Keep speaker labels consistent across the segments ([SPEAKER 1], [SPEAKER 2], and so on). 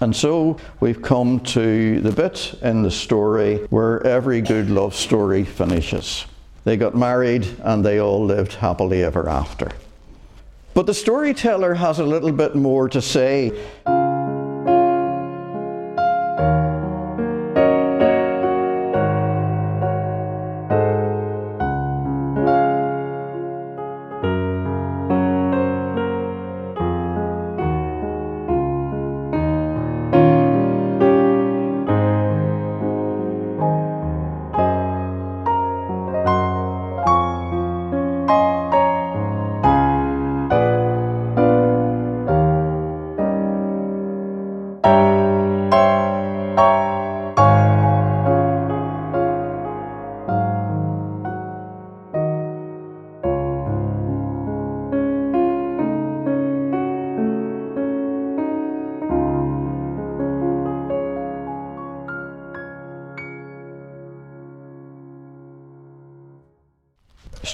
[SPEAKER 1] And so we've come to the bit in the story where every good love story finishes. They got married and they all lived happily ever after. But the storyteller has a little bit more to say.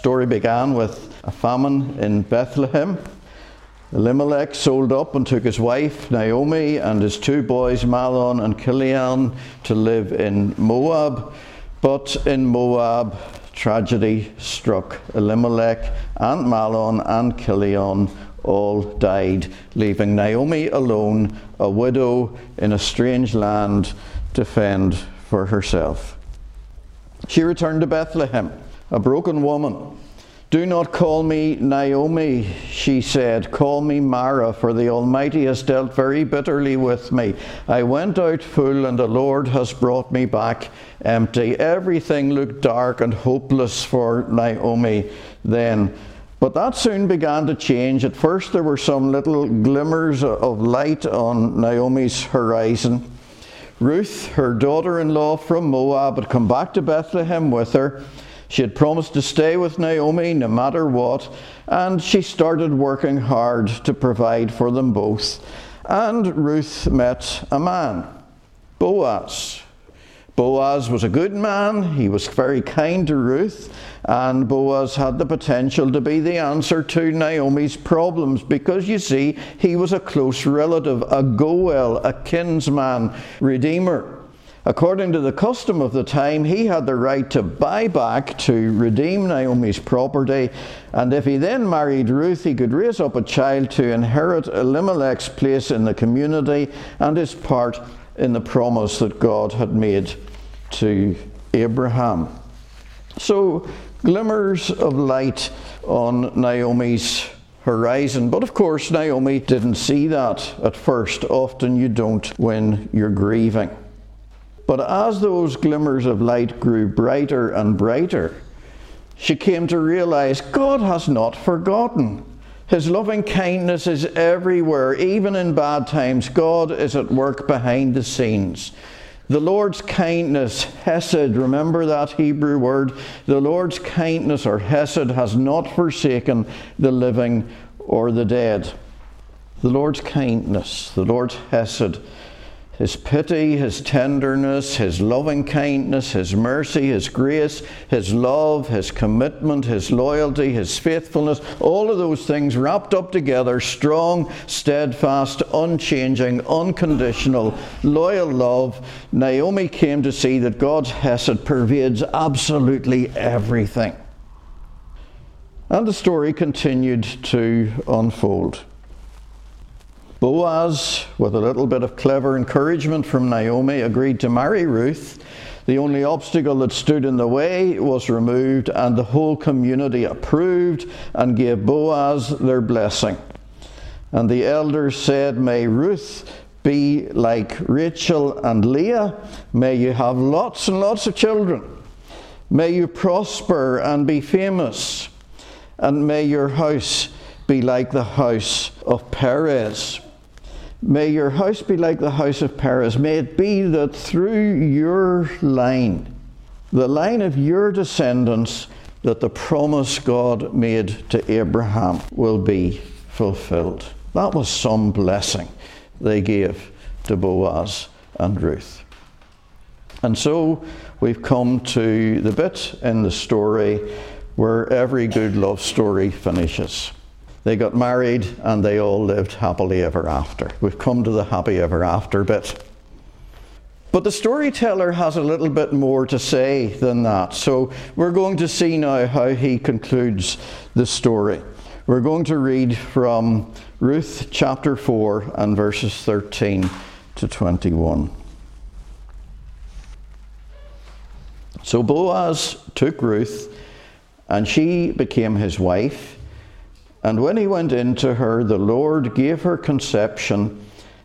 [SPEAKER 1] Story began with a famine in Bethlehem. Elimelech sold up and took his wife Naomi and his two boys Mahlon and Chilion to live in Moab. But in Moab, tragedy struck. Elimelech and Mahlon and Chilion all died, leaving Naomi alone, a widow in a strange land, to fend for herself. She returned to Bethlehem a broken woman. Do not call me Naomi, she said. Call me Mara, for the Almighty has dealt very bitterly with me. I went out full, and the Lord has brought me back empty. Everything looked dark and hopeless for Naomi then. But that soon began to change. At first, there were some little glimmers of light on Naomi's horizon. Ruth, her daughter in law from Moab, had come back to Bethlehem with her. She had promised to stay with Naomi no matter what, and she started working hard to provide for them both. And Ruth met a man, Boaz. Boaz was a good man, he was very kind to Ruth, and Boaz had the potential to be the answer to Naomi's problems because you see, he was a close relative, a Goel, a kinsman, redeemer. According to the custom of the time, he had the right to buy back, to redeem Naomi's property, and if he then married Ruth, he could raise up a child to inherit Elimelech's place in the community and his part in the promise that God had made to Abraham. So, glimmers of light on Naomi's horizon. But of course, Naomi didn't see that at first. Often you don't when you're grieving. But as those glimmers of light grew brighter and brighter, she came to realize God has not forgotten. His loving kindness is everywhere, even in bad times. God is at work behind the scenes. The Lord's kindness, Hesed, remember that Hebrew word? The Lord's kindness or Hesed has not forsaken the living or the dead. The Lord's kindness, the Lord's Hesed his pity, His tenderness, His loving kindness, His mercy, His grace, His love, His commitment, His loyalty, His faithfulness, all of those things wrapped up together strong, steadfast, unchanging, unconditional, loyal love. Naomi came to see that God's Hesed pervades absolutely everything. And the story continued to unfold. Boaz, with a little bit of clever encouragement from Naomi, agreed to marry Ruth. The only obstacle that stood in the way was removed, and the whole community approved and gave Boaz their blessing. And the elders said, May Ruth be like Rachel and Leah. May you have lots and lots of children. May you prosper and be famous. And may your house be like the house of Perez. May your house be like the house of Perez. May it be that through your line, the line of your descendants, that the promise God made to Abraham will be fulfilled. That was some blessing they gave to Boaz and Ruth. And so we've come to the bit in the story where every good love story finishes. They got married and they all lived happily ever after. We've come to the happy ever after bit. But the storyteller has a little bit more to say than that. So we're going to see now how he concludes the story. We're going to read from Ruth chapter 4 and verses 13 to 21. So Boaz took Ruth, and she became his wife. And when he went in to her, the Lord gave her conception,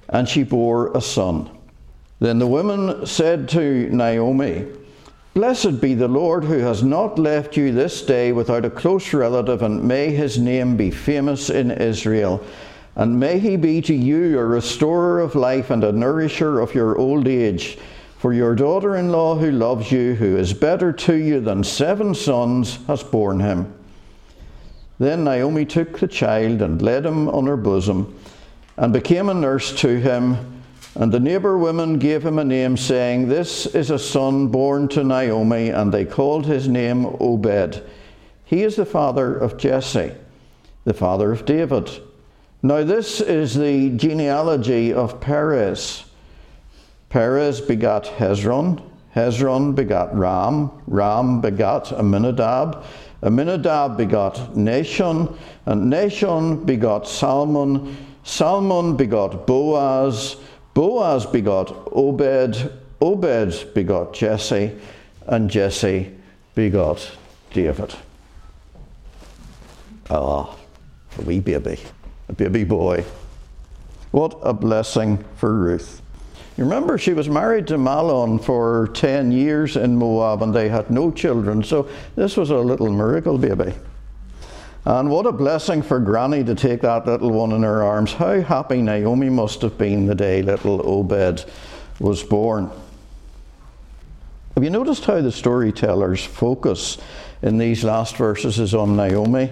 [SPEAKER 1] and she bore a son. Then the woman said to Naomi, Blessed be the Lord who has not left you this day without a close relative, and may his name be famous in Israel. And may he be to you a restorer of life and a nourisher of your old age. For your daughter in law who loves you, who is better to you than seven sons, has borne him. Then Naomi took the child and laid him on her bosom, and became a nurse to him. And the neighbour women gave him a name, saying, This is a son born to Naomi, and they called his name Obed. He is the father of Jesse, the father of David. Now, this is the genealogy of Perez. Perez begat Hezron, Hezron begat Ram, Ram begat Amminadab. Amminadab begot Nahshon, and Nahshon begot Salmon, Salmon begot Boaz, Boaz begot Obed, Obed begot Jesse, and Jesse begot David. Ah, a wee baby, a baby boy. What a blessing for Ruth. You remember she was married to Mahlon for 10 years in Moab and they had no children, so this was a little miracle baby. And what a blessing for Granny to take that little one in her arms. How happy Naomi must have been the day little Obed was born. Have you noticed how the storyteller's focus in these last verses is on Naomi?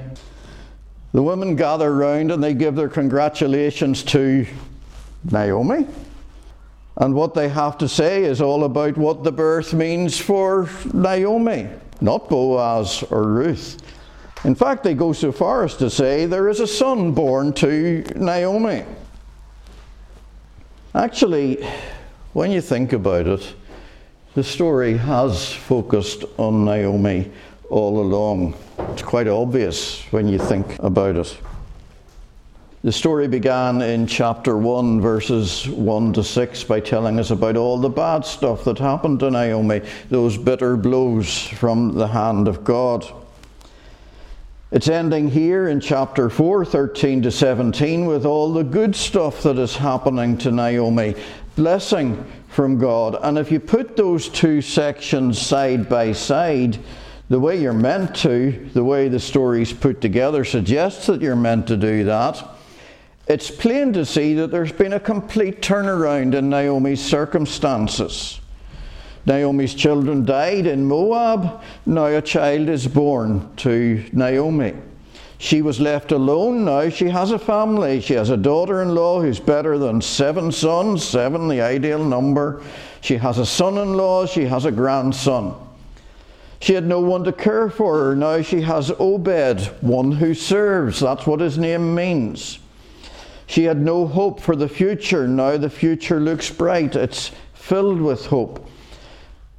[SPEAKER 1] The women gather round and they give their congratulations to Naomi. And what they have to say is all about what the birth means for Naomi, not Boaz or Ruth. In fact, they go so far as to say there is a son born to Naomi. Actually, when you think about it, the story has focused on Naomi all along. It's quite obvious when you think about it. The story began in chapter 1, verses 1 to 6, by telling us about all the bad stuff that happened to Naomi, those bitter blows from the hand of God. It's ending here in chapter 4, 13 to 17, with all the good stuff that is happening to Naomi, blessing from God. And if you put those two sections side by side, the way you're meant to, the way the story's put together, suggests that you're meant to do that it's plain to see that there's been a complete turnaround in Naomi's circumstances. Naomi's children died in Moab. Now a child is born to Naomi. She was left alone. Now she has a family. She has a daughter in law who's better than seven sons, seven, the ideal number. She has a son in law. She has a grandson. She had no one to care for her. Now she has Obed, one who serves. That's what his name means. She had no hope for the future. Now the future looks bright, it's filled with hope.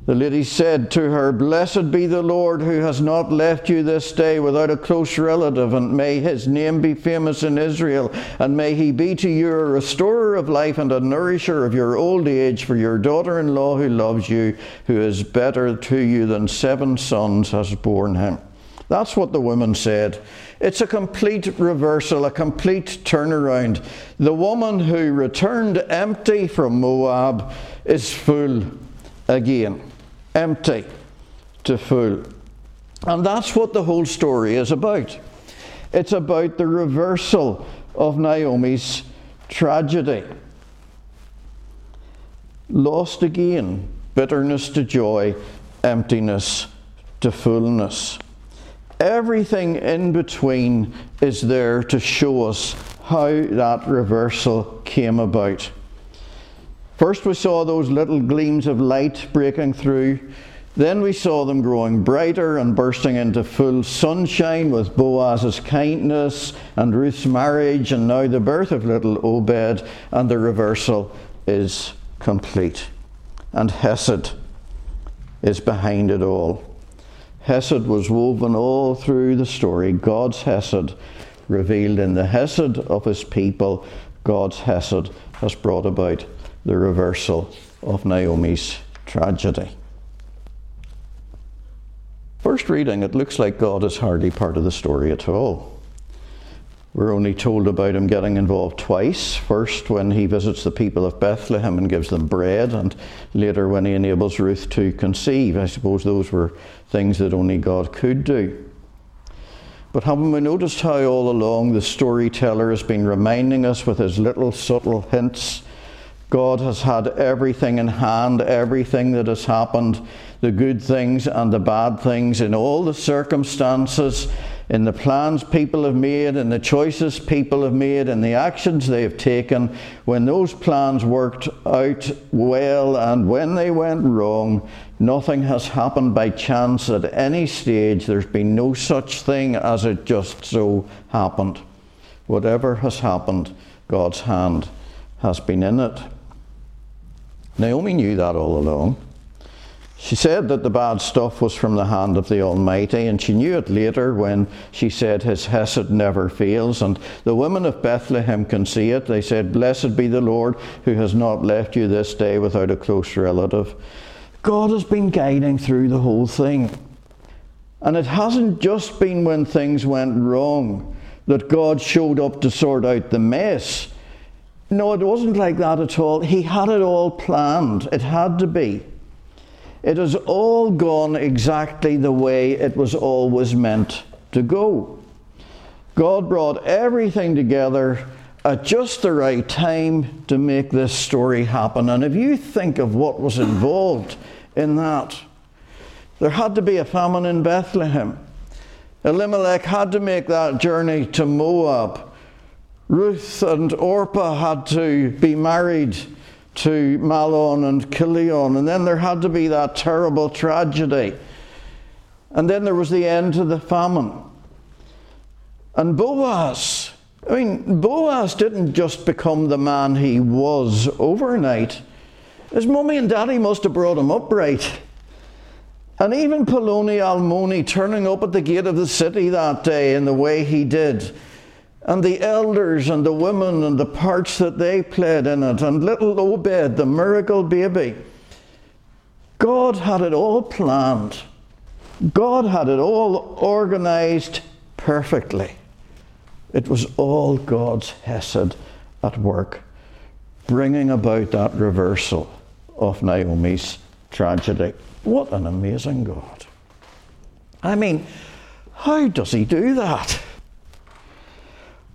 [SPEAKER 1] The lady said to her, Blessed be the Lord who has not left you this day without a close relative, and may his name be famous in Israel, and may he be to you a restorer of life and a nourisher of your old age, for your daughter in law who loves you, who is better to you than seven sons, has borne him. That's what the woman said. It's a complete reversal, a complete turnaround. The woman who returned empty from Moab is full again. Empty to full. And that's what the whole story is about. It's about the reversal of Naomi's tragedy. Lost again, bitterness to joy, emptiness to fullness. Everything in between is there to show us how that reversal came about. First, we saw those little gleams of light breaking through Then we saw them growing brighter and bursting into full sunshine with Boaz's kindness and Ruth's marriage, and now the birth of little Obed, and the reversal is complete. And Hesed is behind it all. Hesed was woven all through the story. God's Hesed revealed in the Hesed of his people. God's Hesed has brought about the reversal of Naomi's tragedy. First reading, it looks like God is hardly part of the story at all. We're only told about him getting involved twice. First, when he visits the people of Bethlehem and gives them bread, and later when he enables Ruth to conceive. I suppose those were things that only God could do. But haven't we noticed how all along the storyteller has been reminding us with his little subtle hints? God has had everything in hand, everything that has happened the good things and the bad things, in all the circumstances, in the plans people have made, in the choices people have made, in the actions they have taken, when those plans worked out well and when they went wrong, nothing has happened by chance at any stage. There's been no such thing as it just so happened. Whatever has happened, God's hand has been in it. Naomi knew that all along. She said that the bad stuff was from the hand of the Almighty, and she knew it later when she said, His Hesed never fails. And the women of Bethlehem can see it. They said, Blessed be the Lord who has not left you this day without a close relative. God has been guiding through the whole thing. And it hasn't just been when things went wrong that God showed up to sort out the mess. No, it wasn't like that at all. He had it all planned, it had to be. It has all gone exactly the way it was always meant to go. God brought everything together at just the right time to make this story happen. And if you think of what was involved in that, there had to be a famine in Bethlehem. Elimelech had to make that journey to Moab. Ruth and Orpah had to be married to Mahlon and Chilion. And then there had to be that terrible tragedy. And then there was the end to the famine. And Boaz, I mean, Boaz didn't just become the man he was overnight. His mummy and daddy must have brought him up right. And even Poloni Almoni turning up at the gate of the city that day in the way he did and the elders and the women and the parts that they played in it, and little Obed, the miracle baby. God had it all planned. God had it all organized perfectly. It was all God's Hesed at work, bringing about that reversal of Naomi's tragedy. What an amazing God. I mean, how does he do that?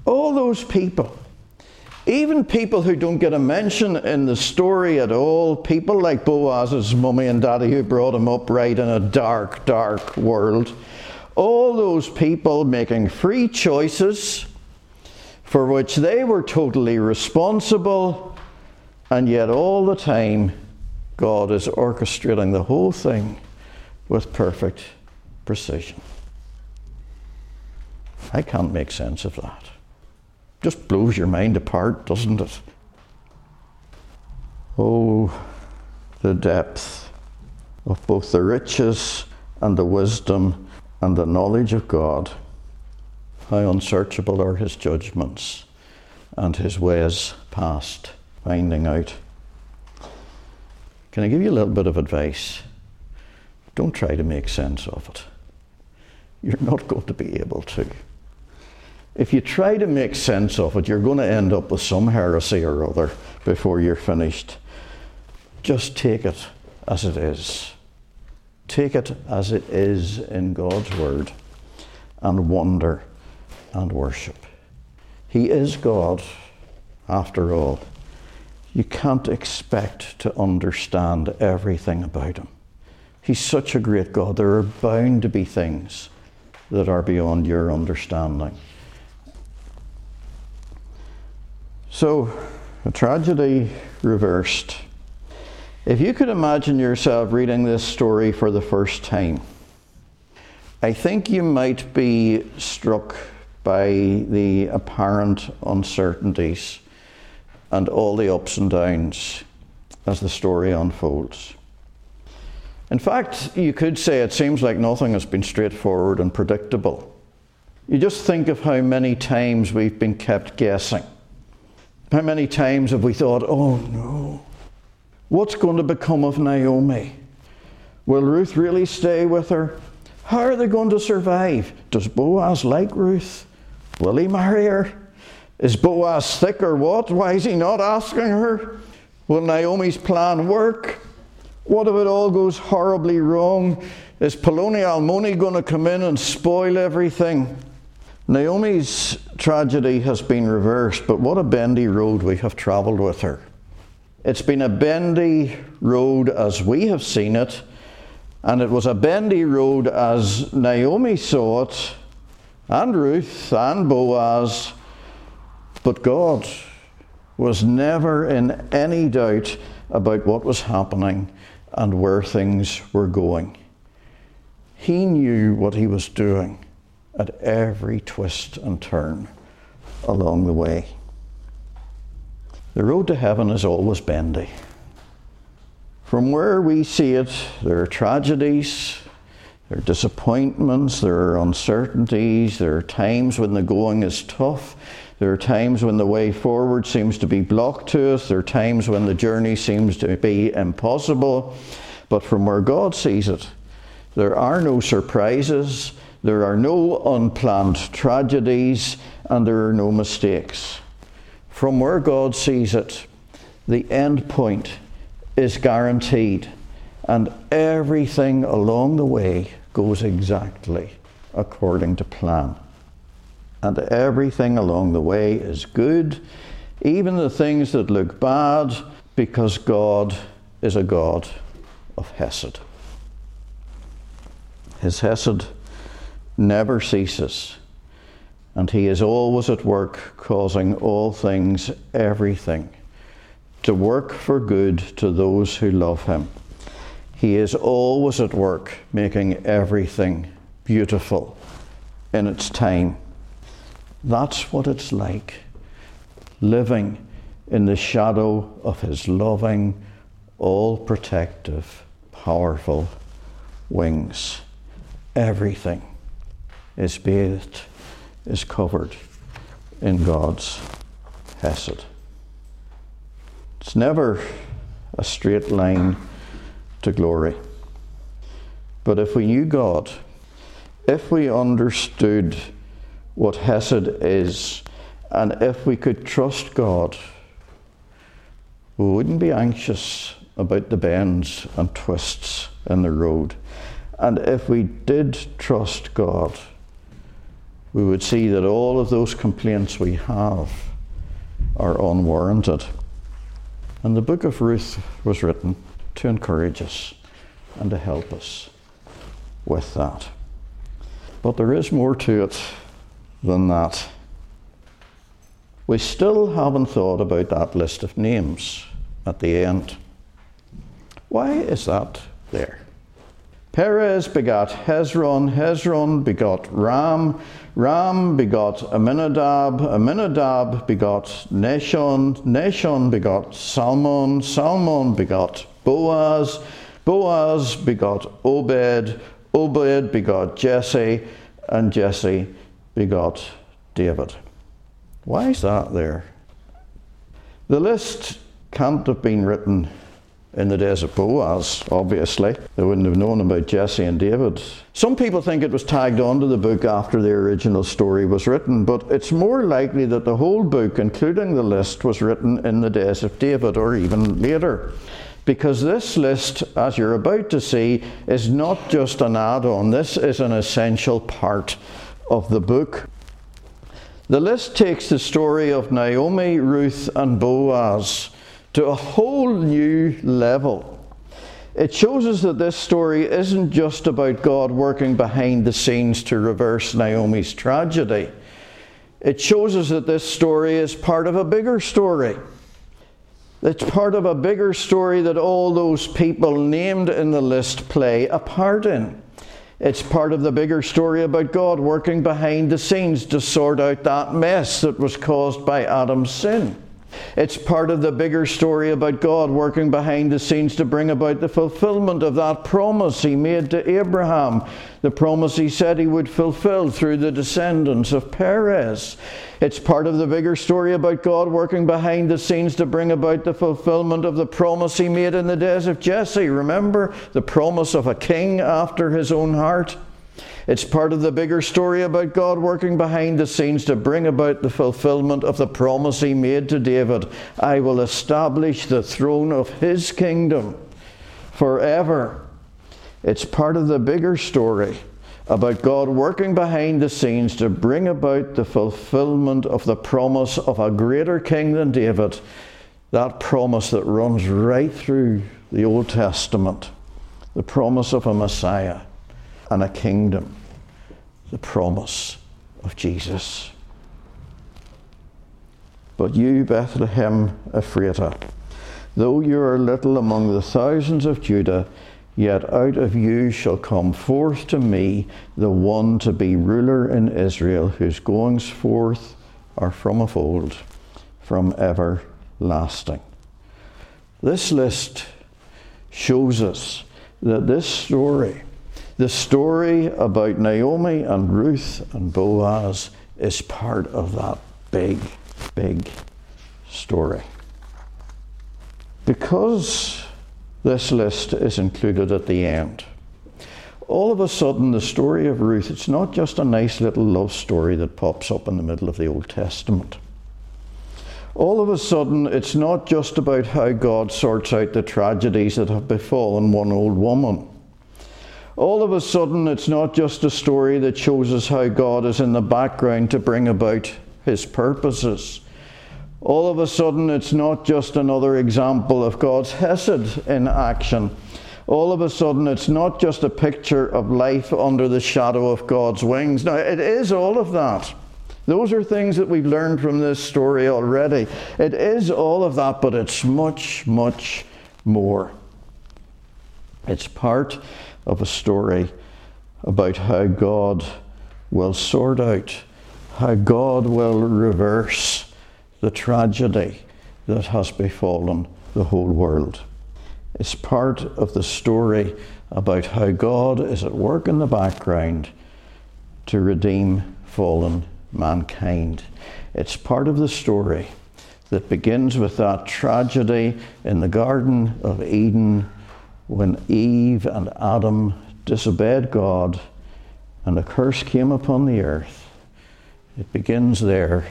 [SPEAKER 1] All those people, even people who don't get a mention in the story at all, people like Boaz's mummy and daddy who brought him up right in a dark, dark world, all those people making free choices for which they were totally responsible, and yet all the time God is orchestrating the whole thing with perfect precision. I can't make sense of that. Just blows your mind apart, doesn't it? Oh, the depth of both the riches and the wisdom and the knowledge of God. How unsearchable are his judgments and his ways past finding out. Can I give you a little bit of advice? Don't try to make sense of it. You're not going to be able to if you try to make sense of it, you're going to end up with some heresy or other before you're finished. Just take it as it is. Take it as it is in God's Word and wonder and worship. He is God, after all. You can't expect to understand everything about Him. He's such a great God. There are bound to be things that are beyond your understanding. So, a tragedy reversed. If you could imagine yourself reading this story for the first time, I think you might be struck by the apparent uncertainties and all the ups and downs as the story unfolds. In fact, you could say it seems like nothing has been straightforward and predictable. You just think of how many times we've been kept guessing. How many times have we thought, oh no, what's going to become of Naomi? Will Ruth really stay with her? How are they going to survive? Does Boaz like Ruth? Will he marry her? Is Boaz thick or what? Why is he not asking her? Will Naomi's plan work? What if it all goes horribly wrong? Is Poloni Almoni going to come in and spoil everything? Naomi's tragedy has been reversed, but what a bendy road we have travelled with her. It's been a bendy road as we have seen it, and it was a bendy road as Naomi saw it, and Ruth and Boaz, but God was never in any doubt about what was happening and where things were going. He knew what he was doing at every twist and turn along the way. The road to heaven is always bendy. From where we see it, there are tragedies, there are disappointments, there are uncertainties, there are times when the going is tough, there are times when the way forward seems to be blocked to us, there are times when the journey seems to be impossible. But from where God sees it, there are no surprises, there are no unplanned tragedies, and there are no mistakes. From where God sees it, the end point is guaranteed, and everything along the way goes exactly according to plan. And everything along the way is good, even the things that look bad, because God is a God of Hesed. His Hesed never ceases, and He is always at work causing all things, everything, to work for good to those who love Him. He is always at work making everything beautiful in its time. That's what it's like living in the shadow of His loving, all protective, powerful wings. Everything is bathed, is covered in God's Hesed. It's never a straight line to glory. But if we knew God, if we understood what Hesed is, and if we could trust God, we wouldn't be anxious about the bends and twists in the road. And if we did trust God, we would see that all of those complaints we have are unwarranted. And the book of Ruth was written to encourage us and to help us with that. But there is more to it than that. We still haven't thought about that list of names at the end. Why is that there? Perez begot Hezron, Hezron begot Ram, Ram begot Aminadab, Aminadab begot Nahshon, Nahshon begot Salmon, Salmon begot Boaz, Boaz begot Obed, Obed begot Jesse, and Jesse begot David. Why is that there? The list can't have been written in the days of Boaz, obviously. They wouldn't have known about Jesse and David. Some people think it was tagged onto the book after the original story was written, but it's more likely that the whole book, including the list, was written in the days of David or even later. Because this list, as you're about to see, is not just an add on, this is an essential part of the book. The list takes the story of Naomi, Ruth, and Boaz to a whole new level. It shows us that this story isn't just about God working behind the scenes to reverse Naomi's tragedy. It shows us that this story is part of a bigger story. It's part of a bigger story that all those people named in the list play a part in. It's part of the bigger story about God working behind the scenes to sort out that mess that was caused by Adam's sin. It's part of the bigger story about God working behind the scenes to bring about the fulfillment of that promise He made to Abraham, the promise He said He would fulfill through the descendants of Perez. It's part of the bigger story about God working behind the scenes to bring about the fulfillment of the promise He made in the days of Jesse. Remember the promise of a king after His own heart? It's part of the bigger story about God working behind the scenes to bring about the fulfillment of the promise he made to David I will establish the throne of his kingdom forever. It's part of the bigger story about God working behind the scenes to bring about the fulfillment of the promise of a greater king than David. That promise that runs right through the Old Testament. The promise of a Messiah and a kingdom, the promise of Jesus. But you, Bethlehem Ephrathah, though you are little among the thousands of Judah, yet out of you shall come forth to me the one to be ruler in Israel, whose goings forth are from of old, from everlasting. This list shows us that this story the story about Naomi and Ruth and Boaz is part of that big, big story. Because this list is included at the end, all of a sudden the story of Ruth, it's not just a nice little love story that pops up in the middle of the Old Testament. All of a sudden, it's not just about how God sorts out the tragedies that have befallen one old woman all of a sudden it's not just a story that shows us how God is in the background to bring about his purposes. All of a sudden it's not just another example of God's Hesed in action. All of a sudden it's not just a picture of life under the shadow of God's wings. Now, it is all of that. Those are things that we've learned from this story already. It is all of that, but it's much, much more. It's part of a story about how God will sort out, how God will reverse the tragedy that has befallen the whole world. It's part of the story about how God is at work in the background to redeem fallen mankind. It's part of the story that begins with that tragedy in the Garden of Eden when Eve and Adam disobeyed God and a curse came upon the earth. It begins there,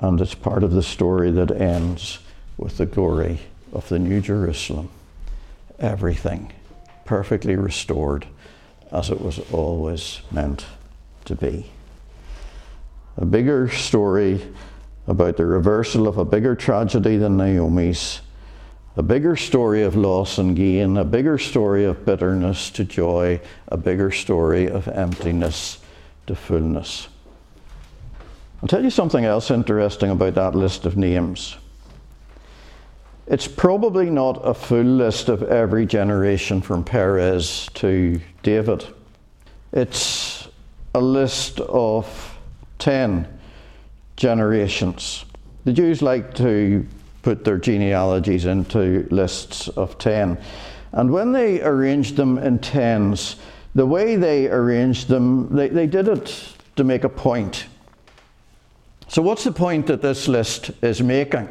[SPEAKER 1] and it's part of the story that ends with the glory of the New Jerusalem. Everything perfectly restored as it was always meant to be. A bigger story about the reversal of a bigger tragedy than Naomi's a bigger story of loss and gain, a bigger story of bitterness to joy, a bigger story of emptiness to fullness. I'll tell you something else interesting about that list of names. It's probably not a full list of every generation from Perez to David. It's a list of 10 generations. The Jews like to put their genealogies into lists of 10. And when they arranged them in tens, the way they arranged them, they, they did it to make a point. So, what's the point that this list is making?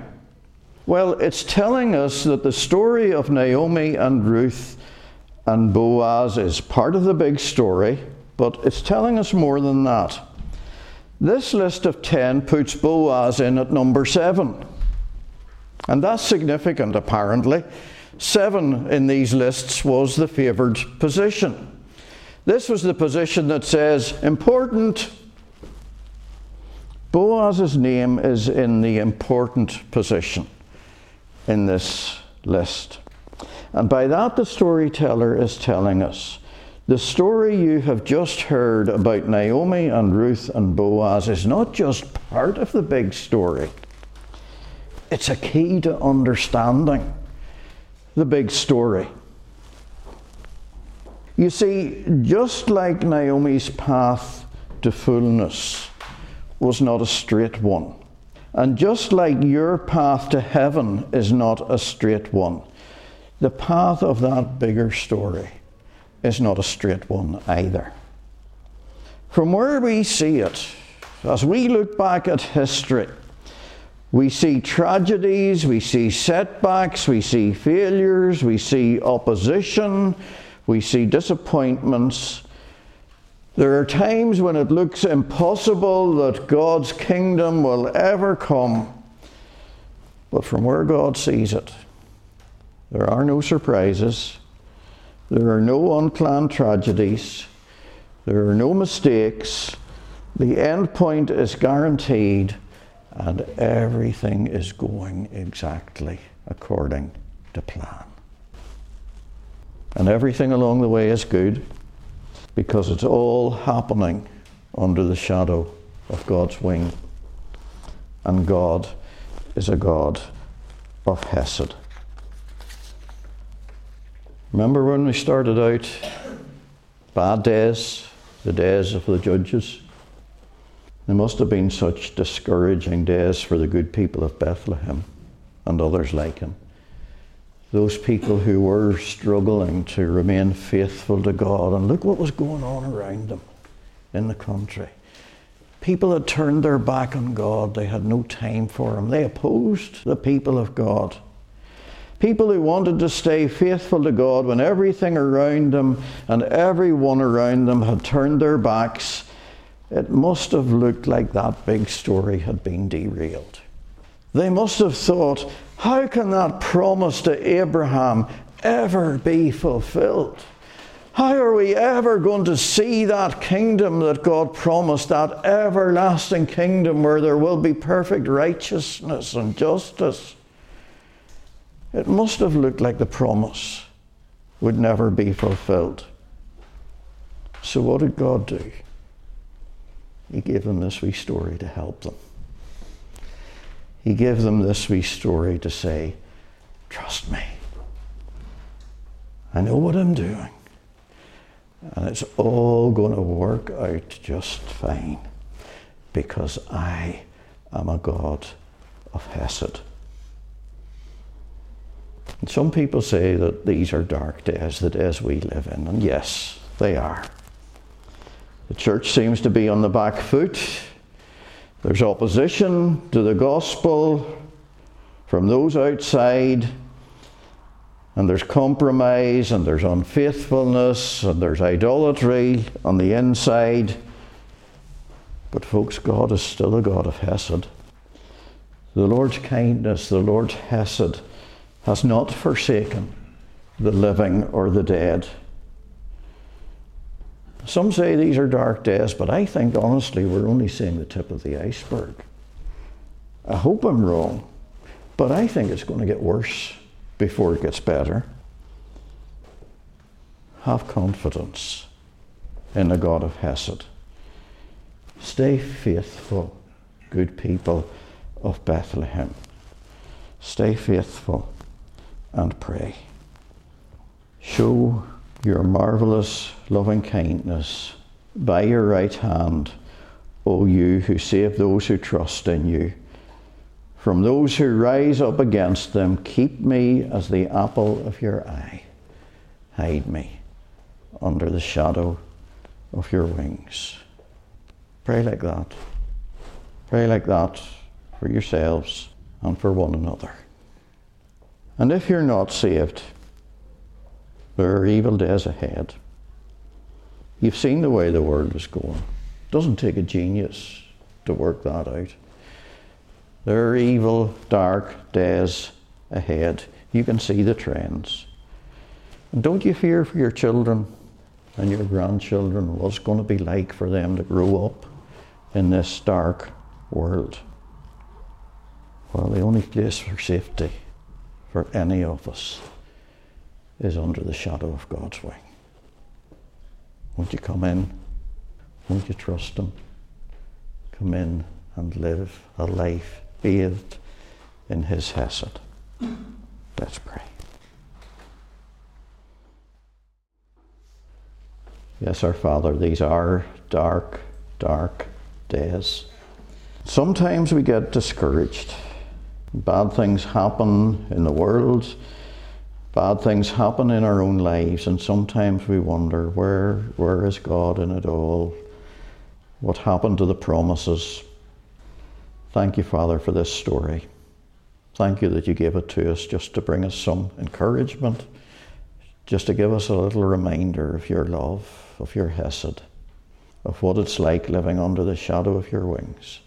[SPEAKER 1] Well, it's telling us that the story of Naomi and Ruth and Boaz is part of the big story, but it's telling us more than that. This list of 10 puts Boaz in at number 7. And that's significant, apparently. Seven in these lists was the favoured position. This was the position that says, important. Boaz's name is in the important position in this list. And by that, the storyteller is telling us the story you have just heard about Naomi and Ruth and Boaz is not just part of the big story. It's a key to understanding the big story. You see, just like Naomi's path to fullness was not a straight one, and just like your path to heaven is not a straight one, the path of that bigger story is not a straight one either. From where we see it, as we look back at history, we see tragedies, we see setbacks, we see failures, we see opposition, we see disappointments. There are times when it looks impossible that God's kingdom will ever come. But from where God sees it, there are no surprises, there are no unplanned tragedies, there are no mistakes. The end point is guaranteed and everything is going exactly according to plan. And everything along the way is good because it's all happening under the shadow of God's wing. And God is a God of Hesed. Remember when we started out? Bad days, the days of the judges. There must have been such discouraging days for the good people of Bethlehem and others like him. Those people who were struggling to remain faithful to God. And look what was going on around them in the country. People had turned their back on God, they had no time for Him. They opposed the people of God. People who wanted to stay faithful to God when everything around them and everyone around them had turned their backs it must have looked like that big story had been derailed. They must have thought, how can that promise to Abraham ever be fulfilled? How are we ever going to see that kingdom that God promised, that everlasting kingdom where there will be perfect righteousness and justice? It must have looked like the promise would never be fulfilled. So, what did God do? He gave them this wee story to help them. He gave them this wee story to say, Trust me. I know what I'm doing. And it's all going to work out just fine because I am a God of Hesed. And some people say that these are dark days, the days we live in, and yes, they are. The church seems to be on the back foot. There's opposition to the gospel from those outside, and there's compromise, and there's unfaithfulness, and there's idolatry on the inside. But, folks, God is still a God of Hesed. The Lord's kindness, the Lord's Hesed, has not forsaken the living or the dead. Some say these are dark days, but I think honestly we're only seeing the tip of the iceberg. I hope I'm wrong, but I think it's going to get worse before it gets better. Have confidence in the God of Hesed. Stay faithful, good people of Bethlehem. Stay faithful and pray. Show your marvelous loving kindness by your right hand, O you who save those who trust in you. From those who rise up against them, keep me as the apple of your eye. Hide me under the shadow of your wings. Pray like that. Pray like that for yourselves and for one another. And if you're not saved, there are evil days ahead. You've seen the way the world is going. It doesn't take a genius to work that out. There are evil, dark days ahead. You can see the trends. And don't you fear for your children and your grandchildren what's going to be like for them to grow up in this dark world? Well, the only place for safety for any of us is under the shadow of God's wing. Won't you come in? Won't you trust Him? Come in and live a life bathed in His Hesed. Let's pray. Yes, our Father, these are dark, dark days. Sometimes we get discouraged. Bad things happen in the world, bad things happen in our own lives, and sometimes we wonder where, where is God in it all? What happened to the promises? Thank you, Father, for this story. Thank you that you gave it to us just to bring us some encouragement, just to give us a little reminder of your love, of your Hesed, of what it's like living under the shadow of your wings.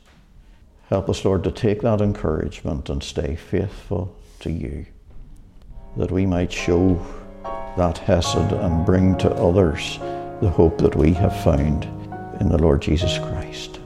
[SPEAKER 1] Help us, Lord, to take that encouragement and stay faithful to you, that we might show that Hesed and bring to others the hope that we have found in the Lord Jesus Christ.